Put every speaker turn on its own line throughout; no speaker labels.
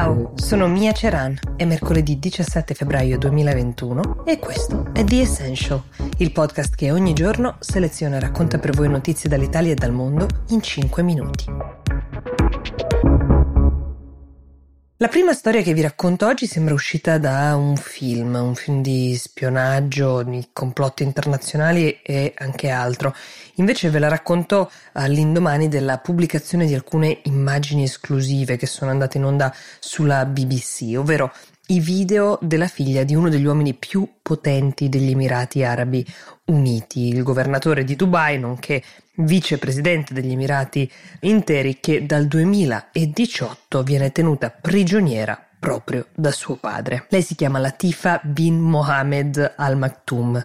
Ciao, sono Mia Ceran. È mercoledì 17 febbraio 2021 e questo è The Essential, il podcast che ogni giorno seleziona e racconta per voi notizie dall'Italia e dal mondo in 5 minuti. La prima storia che vi racconto oggi sembra uscita da un film, un film di spionaggio, di complotti internazionali e anche altro. Invece ve la racconto all'indomani della pubblicazione di alcune immagini esclusive che sono andate in onda sulla BBC, ovvero i video della figlia di uno degli uomini più potenti degli Emirati Arabi Uniti, il governatore di Dubai, nonché vicepresidente degli Emirati interi, che dal 2018 viene tenuta prigioniera proprio da suo padre. Lei si chiama Latifa bin Mohammed Al Maktoum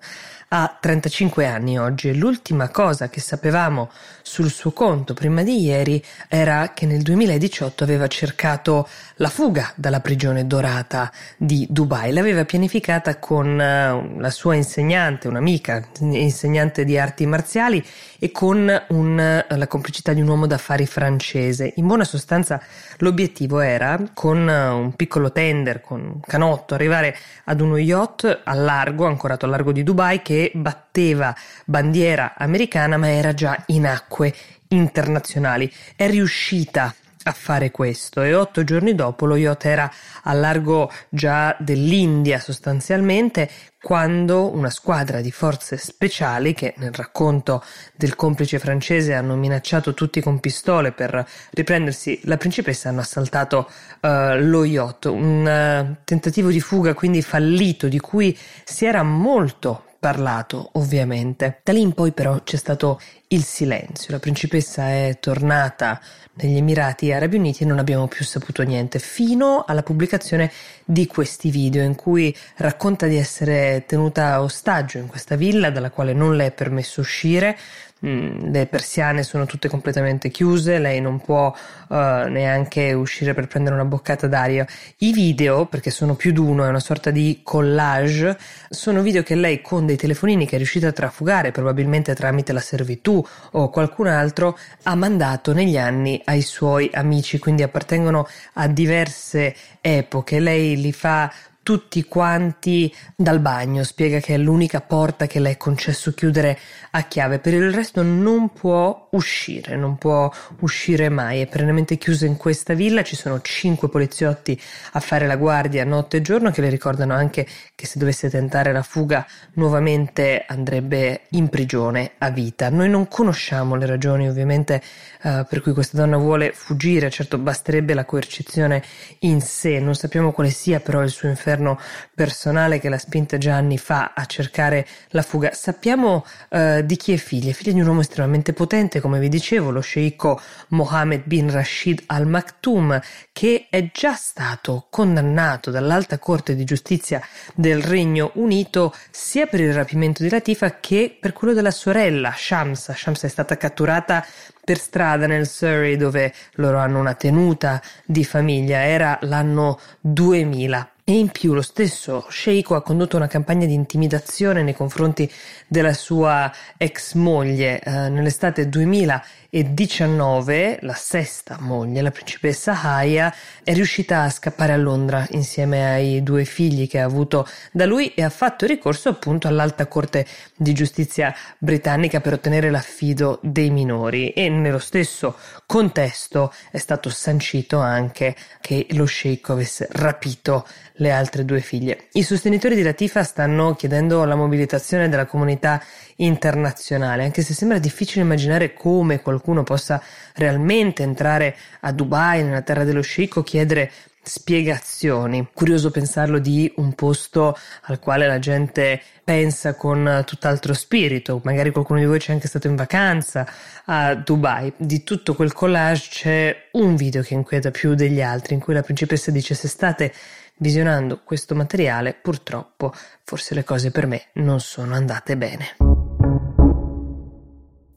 ha 35 anni oggi e l'ultima cosa che sapevamo sul suo conto prima di ieri era che nel 2018 aveva cercato la fuga dalla prigione dorata di Dubai. L'aveva pianificata con eh, la sua insegnante, un'amica, insegnante di arti marziali e con un, eh, la complicità di un uomo d'affari francese. In buona sostanza l'obiettivo era con eh, un piccolo tender, con un canotto, arrivare ad uno yacht a largo, ancorato al largo di Dubai, che batteva bandiera americana ma era già in acque internazionali. È riuscita a fare questo e otto giorni dopo lo yacht era a largo già dell'India sostanzialmente quando una squadra di forze speciali che nel racconto del complice francese hanno minacciato tutti con pistole per riprendersi la principessa hanno assaltato uh, lo yacht un uh, tentativo di fuga quindi fallito di cui si era molto parlato, ovviamente. Da lì in poi però c'è stato il silenzio. La principessa è tornata negli Emirati Arabi Uniti e non abbiamo più saputo niente fino alla pubblicazione di questi video in cui racconta di essere tenuta ostaggio in questa villa dalla quale non le è permesso uscire, Mm, le persiane sono tutte completamente chiuse, lei non può uh, neanche uscire per prendere una boccata d'aria. I video, perché sono più di uno, è una sorta di collage, sono video che lei con dei telefonini che è riuscita a trafugare, probabilmente tramite la servitù o qualcun altro, ha mandato negli anni ai suoi amici, quindi appartengono a diverse epoche. Lei li fa tutti quanti dal bagno, spiega che è l'unica porta che le è concesso chiudere a chiave, per il resto non può uscire, non può uscire mai, è perennemente chiusa in questa villa, ci sono cinque poliziotti a fare la guardia notte e giorno che le ricordano anche che se dovesse tentare la fuga nuovamente andrebbe in prigione a vita. Noi non conosciamo le ragioni ovviamente uh, per cui questa donna vuole fuggire, certo basterebbe la coercizione in sé, non sappiamo quale sia però il suo inferno governo personale che l'ha spinta già anni fa a cercare la fuga. Sappiamo uh, di chi è figlia, figlia di un uomo estremamente potente, come vi dicevo, lo sceicco Mohammed bin Rashid al Maktoum, che è già stato condannato dall'Alta Corte di Giustizia del Regno Unito sia per il rapimento di Latifa che per quello della sorella Shamsa. Shamsa è stata catturata per strada nel Surrey dove loro hanno una tenuta di famiglia. Era l'anno 2000. E in più lo stesso Sheiko ha condotto una campagna di intimidazione nei confronti della sua ex moglie eh, nell'estate 2019, la sesta moglie, la principessa Haya, è riuscita a scappare a Londra insieme ai due figli che ha avuto da lui e ha fatto ricorso appunto all'alta corte di giustizia britannica per ottenere l'affido dei minori e nello stesso contesto è stato sancito anche che lo sceicco avesse rapito le altre due figlie. I sostenitori di Latifa stanno chiedendo la mobilitazione della comunità internazionale, anche se sembra difficile immaginare come qualcuno possa realmente entrare a Dubai, nella terra dello sceicco, chiedere spiegazioni. Curioso pensarlo di un posto al quale la gente pensa con tutt'altro spirito, magari qualcuno di voi c'è anche stato in vacanza a Dubai. Di tutto quel collage c'è un video che inquieta più degli altri, in cui la principessa dice se state Visionando questo materiale, purtroppo, forse le cose per me non sono andate bene.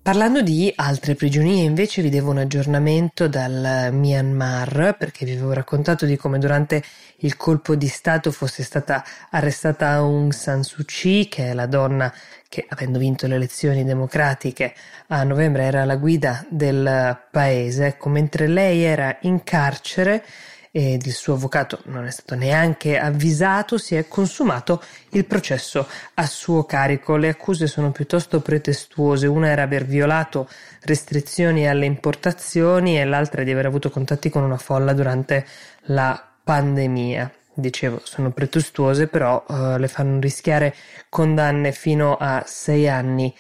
Parlando di altre prigionie, invece, vi devo un aggiornamento dal Myanmar, perché vi avevo raccontato di come durante il colpo di Stato fosse stata arrestata Aung San Suu Kyi, che è la donna che, avendo vinto le elezioni democratiche a novembre, era la guida del paese. Ecco, mentre lei era in carcere, ed il suo avvocato non è stato neanche avvisato, si è consumato il processo a suo carico. Le accuse sono piuttosto pretestuose. Una era aver violato restrizioni alle importazioni e l'altra di aver avuto contatti con una folla durante la pandemia dicevo, sono pretestuose, però uh, le fanno rischiare condanne fino a sei anni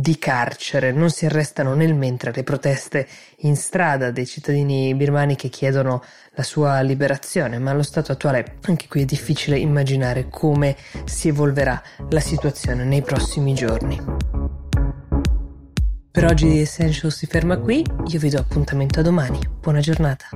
di carcere. Non si arrestano nel mentre le proteste in strada dei cittadini birmani che chiedono la sua liberazione, ma allo stato attuale anche qui è difficile immaginare come si evolverà la situazione nei prossimi giorni. Per oggi Essential si ferma qui, io vi do appuntamento a domani. Buona giornata.